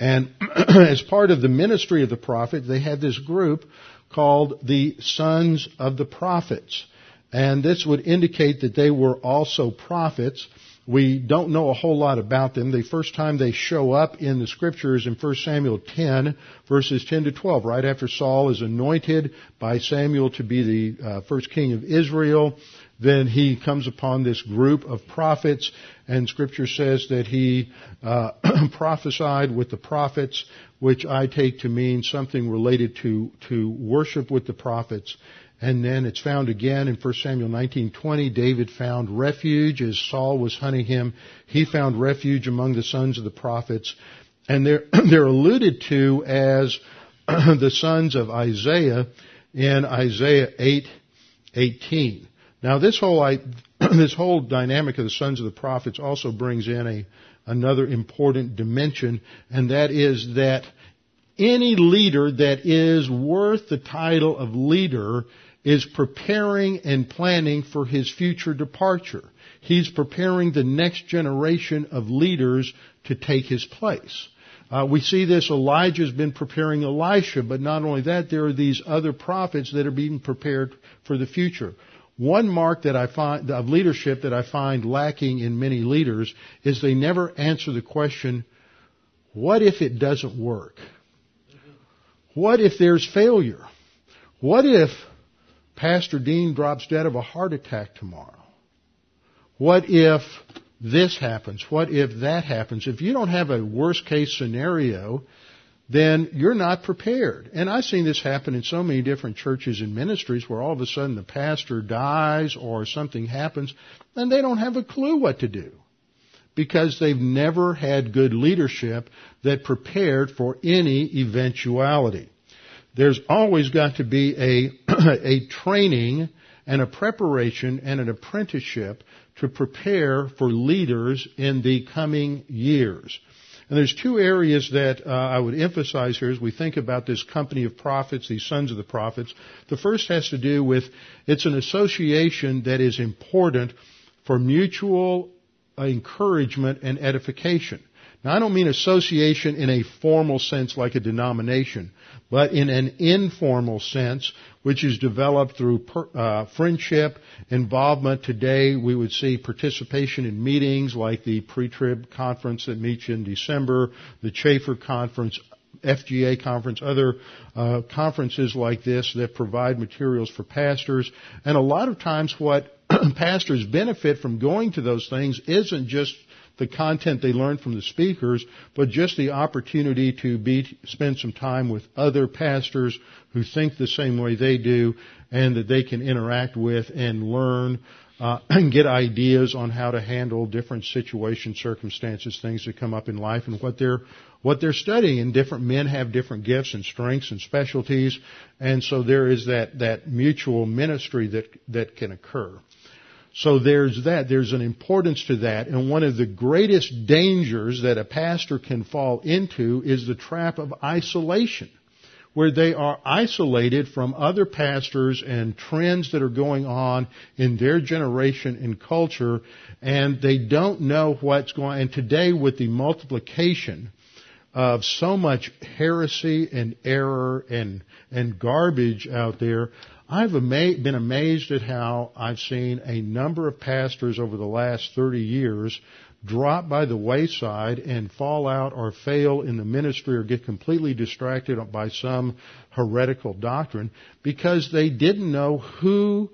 And as part of the ministry of the prophet, they had this group called the Sons of the Prophets. And this would indicate that they were also prophets. We don't know a whole lot about them. The first time they show up in the scriptures in 1 Samuel 10, verses 10 to 12, right after Saul is anointed by Samuel to be the uh, first king of Israel. Then he comes upon this group of prophets, and scripture says that he uh, prophesied with the prophets, which I take to mean something related to, to worship with the prophets. And then it's found again in 1 Samuel 19:20. David found refuge as Saul was hunting him. He found refuge among the sons of the prophets, and they're they're alluded to as the sons of Isaiah in Isaiah 8:18. Now this whole this whole dynamic of the sons of the prophets also brings in a another important dimension, and that is that any leader that is worth the title of leader is preparing and planning for his future departure. He's preparing the next generation of leaders to take his place. Uh, we see this, Elijah's been preparing Elisha, but not only that, there are these other prophets that are being prepared for the future. One mark that I find, of leadership that I find lacking in many leaders is they never answer the question, what if it doesn't work? What if there's failure? What if Pastor Dean drops dead of a heart attack tomorrow? What if this happens? What if that happens? If you don't have a worst case scenario, then you're not prepared. And I've seen this happen in so many different churches and ministries where all of a sudden the pastor dies or something happens and they don't have a clue what to do because they've never had good leadership that prepared for any eventuality there's always got to be a, a training and a preparation and an apprenticeship to prepare for leaders in the coming years. And there's two areas that uh, I would emphasize here as we think about this company of prophets, these sons of the prophets. The first has to do with it's an association that is important for mutual encouragement and edification. Now I don't mean association in a formal sense like a denomination, but in an informal sense, which is developed through per, uh, friendship, involvement. Today we would see participation in meetings like the pre-trib conference that meets in December, the Chafer conference, FGA conference, other uh, conferences like this that provide materials for pastors. And a lot of times what pastors benefit from going to those things isn't just the content they learn from the speakers, but just the opportunity to be, spend some time with other pastors who think the same way they do and that they can interact with and learn uh, and get ideas on how to handle different situations, circumstances, things that come up in life and what they're what they're studying. And different men have different gifts and strengths and specialties, and so there is that that mutual ministry that that can occur. So there's that. There's an importance to that. And one of the greatest dangers that a pastor can fall into is the trap of isolation, where they are isolated from other pastors and trends that are going on in their generation and culture, and they don't know what's going And today with the multiplication of so much heresy and error and, and garbage out there, I've ama- been amazed at how I've seen a number of pastors over the last 30 years drop by the wayside and fall out or fail in the ministry or get completely distracted by some heretical doctrine because they didn't know who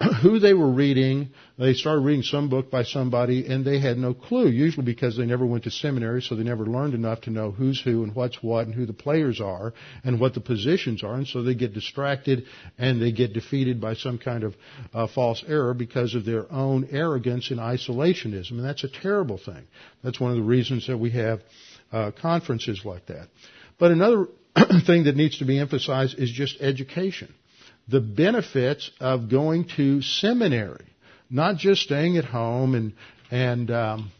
who they were reading. They started reading some book by somebody and they had no clue, usually because they never went to seminary, so they never learned enough to know who's who and what's what and who the players are and what the positions are. And so they get distracted and they get defeated by some kind of uh, false error because of their own arrogance and isolationism. And that's a terrible thing. That's one of the reasons that we have uh, conferences like that. But another thing that needs to be emphasized is just education the benefits of going to seminary, not just staying at home and and um,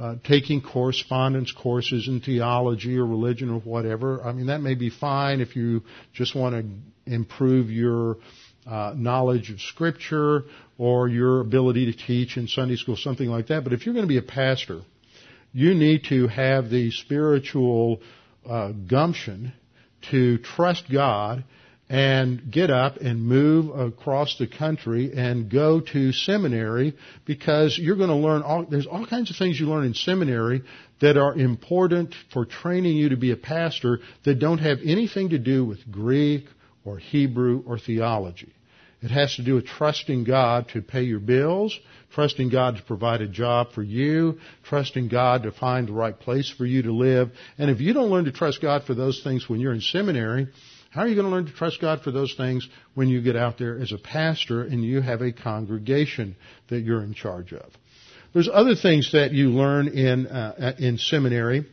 uh, taking correspondence courses in theology or religion or whatever. I mean, that may be fine if you just want to improve your uh, knowledge of Scripture or your ability to teach in Sunday school, something like that. But if you're going to be a pastor, you need to have the spiritual uh, gumption to trust God and get up and move across the country and go to seminary because you're going to learn all, there's all kinds of things you learn in seminary that are important for training you to be a pastor that don't have anything to do with Greek or Hebrew or theology. It has to do with trusting God to pay your bills, trusting God to provide a job for you, trusting God to find the right place for you to live. And if you don't learn to trust God for those things when you're in seminary, how are you going to learn to trust God for those things when you get out there as a pastor and you have a congregation that you're in charge of? There's other things that you learn in uh, in seminary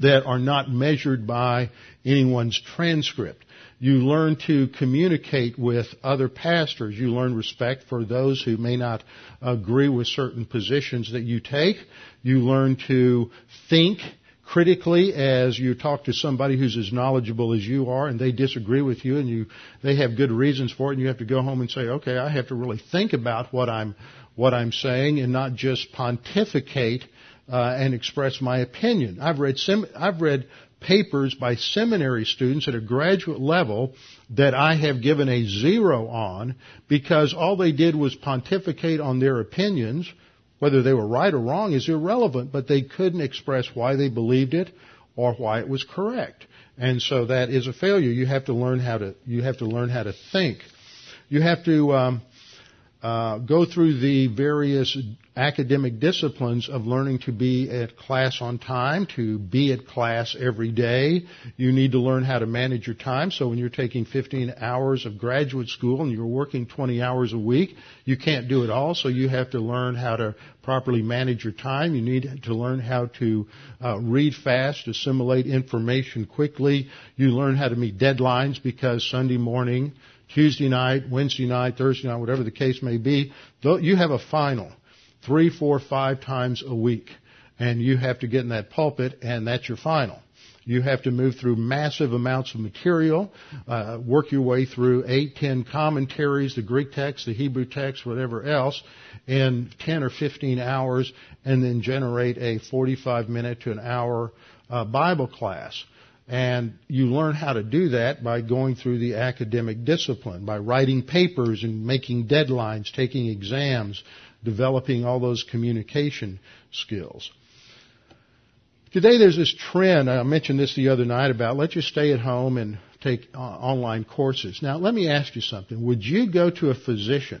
that are not measured by anyone's transcript. You learn to communicate with other pastors. You learn respect for those who may not agree with certain positions that you take. You learn to think critically as you talk to somebody who's as knowledgeable as you are and they disagree with you and you they have good reasons for it and you have to go home and say okay I have to really think about what I'm what I'm saying and not just pontificate uh, and express my opinion. I've read sem- I've read papers by seminary students at a graduate level that I have given a zero on because all they did was pontificate on their opinions whether they were right or wrong is irrelevant, but they couldn't express why they believed it or why it was correct. And so that is a failure. You have to learn how to, you have to learn how to think. You have to, um, uh, go through the various academic disciplines of learning to be at class on time, to be at class every day. You need to learn how to manage your time. So when you're taking 15 hours of graduate school and you're working 20 hours a week, you can't do it all. So you have to learn how to properly manage your time. You need to learn how to uh, read fast, assimilate information quickly. You learn how to meet deadlines because Sunday morning Tuesday night, Wednesday night, Thursday night, whatever the case may be, you have a final three, four, five times a week. And you have to get in that pulpit and that's your final. You have to move through massive amounts of material, uh, work your way through eight, ten commentaries, the Greek text, the Hebrew text, whatever else, in 10 or 15 hours, and then generate a 45 minute to an hour uh, Bible class. And you learn how to do that by going through the academic discipline, by writing papers and making deadlines, taking exams, developing all those communication skills. Today there's this trend, I mentioned this the other night about let's just stay at home and take uh, online courses. Now let me ask you something. Would you go to a physician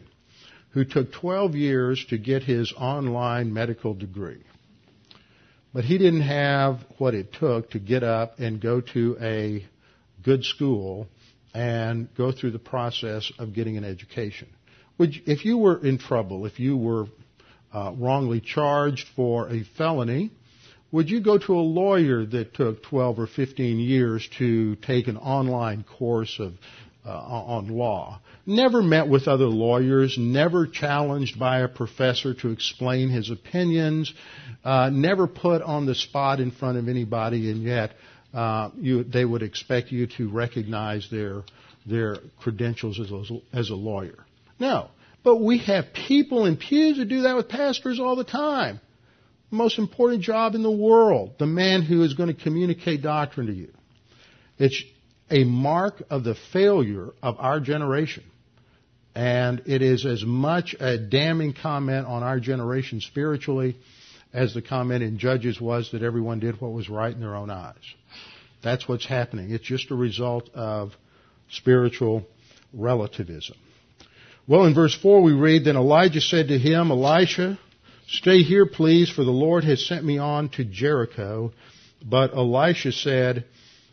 who took 12 years to get his online medical degree? But he didn't have what it took to get up and go to a good school and go through the process of getting an education. Would you, if you were in trouble, if you were uh, wrongly charged for a felony, would you go to a lawyer that took 12 or 15 years to take an online course of uh, on law. Never met with other lawyers, never challenged by a professor to explain his opinions, uh, never put on the spot in front of anybody, and yet uh, you, they would expect you to recognize their their credentials as a, as a lawyer. No, but we have people in pews who do that with pastors all the time. Most important job in the world, the man who is going to communicate doctrine to you. It's a mark of the failure of our generation. And it is as much a damning comment on our generation spiritually as the comment in Judges was that everyone did what was right in their own eyes. That's what's happening. It's just a result of spiritual relativism. Well, in verse 4 we read, Then Elijah said to him, Elisha, stay here please, for the Lord has sent me on to Jericho. But Elisha said,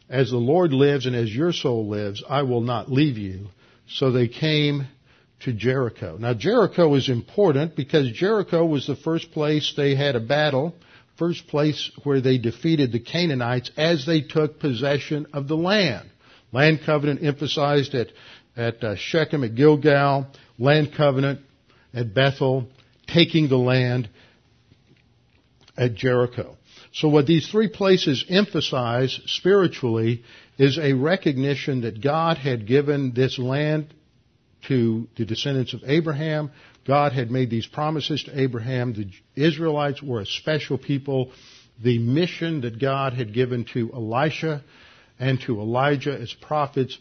As the Lord lives and as your soul lives, I will not leave you. So they came to Jericho. Now Jericho is important because Jericho was the first place they had a battle, first place where they defeated the Canaanites as they took possession of the land. Land covenant emphasized at, at uh, Shechem, at Gilgal, land covenant at Bethel, taking the land at Jericho. So what these three places emphasize spiritually is a recognition that God had given this land to the descendants of Abraham. God had made these promises to Abraham. The Israelites were a special people. The mission that God had given to Elisha and to Elijah as prophets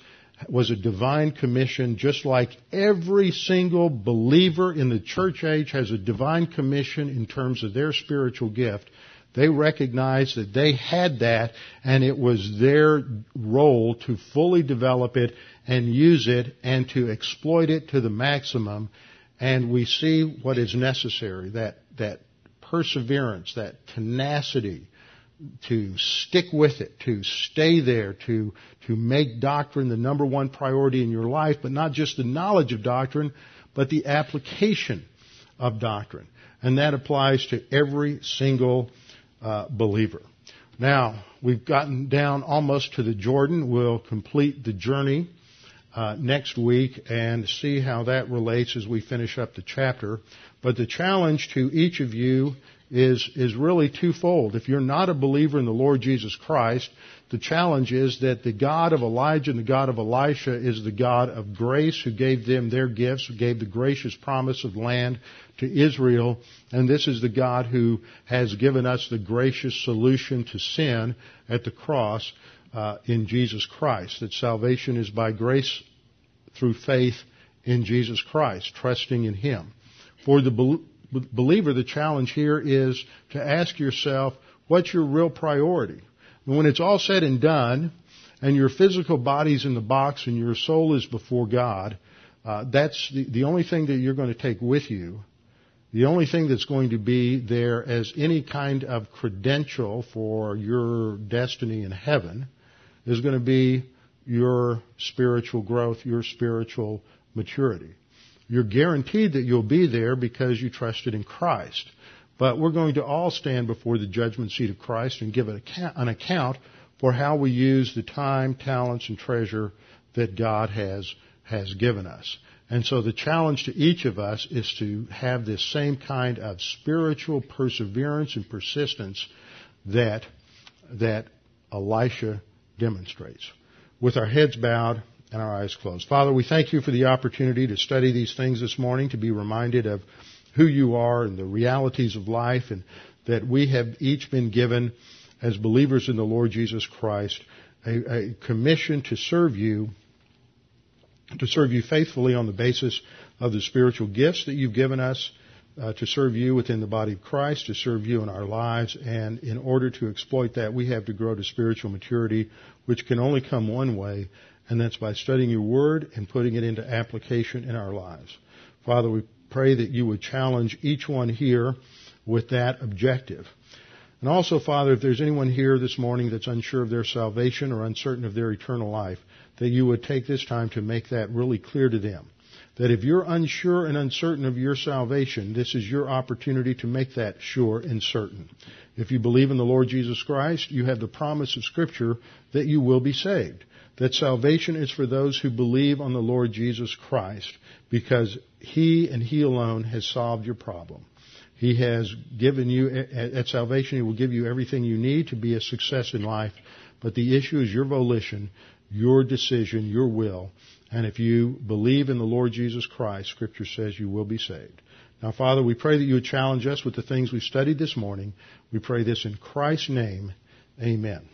was a divine commission, just like every single believer in the church age has a divine commission in terms of their spiritual gift. They recognized that they had that and it was their role to fully develop it and use it and to exploit it to the maximum. And we see what is necessary, that, that perseverance, that tenacity, to stick with it, to stay there, to, to make doctrine the number one priority in your life, but not just the knowledge of doctrine, but the application of doctrine. And that applies to every single uh, believer. Now, we've gotten down almost to the Jordan. We'll complete the journey uh, next week and see how that relates as we finish up the chapter. But the challenge to each of you is, is really twofold. If you're not a believer in the Lord Jesus Christ, the challenge is that the God of Elijah and the God of Elisha is the God of grace who gave them their gifts, who gave the gracious promise of land to Israel, and this is the God who has given us the gracious solution to sin at the cross uh, in Jesus Christ. That salvation is by grace through faith in Jesus Christ, trusting in Him. For the believer, the challenge here is to ask yourself, what's your real priority? And when it's all said and done, and your physical body's in the box and your soul is before God, uh, that's the, the only thing that you're going to take with you. The only thing that's going to be there as any kind of credential for your destiny in heaven is going to be your spiritual growth, your spiritual maturity. You're guaranteed that you'll be there because you trusted in Christ. But we're going to all stand before the judgment seat of Christ and give an account for how we use the time, talents, and treasure that God has, has given us. And so the challenge to each of us is to have this same kind of spiritual perseverance and persistence that, that Elisha demonstrates. With our heads bowed, and our eyes closed. Father, we thank you for the opportunity to study these things this morning, to be reminded of who you are and the realities of life, and that we have each been given, as believers in the Lord Jesus Christ, a, a commission to serve you, to serve you faithfully on the basis of the spiritual gifts that you've given us, uh, to serve you within the body of Christ, to serve you in our lives, and in order to exploit that, we have to grow to spiritual maturity, which can only come one way, and that's by studying your word and putting it into application in our lives. Father, we pray that you would challenge each one here with that objective. And also, Father, if there's anyone here this morning that's unsure of their salvation or uncertain of their eternal life, that you would take this time to make that really clear to them. that if you're unsure and uncertain of your salvation, this is your opportunity to make that sure and certain. If you believe in the Lord Jesus Christ, you have the promise of Scripture that you will be saved. That salvation is for those who believe on the Lord Jesus Christ because He and He alone has solved your problem. He has given you, at salvation, He will give you everything you need to be a success in life. But the issue is your volition, your decision, your will. And if you believe in the Lord Jesus Christ, Scripture says you will be saved. Now, Father, we pray that you would challenge us with the things we studied this morning. We pray this in Christ's name. Amen.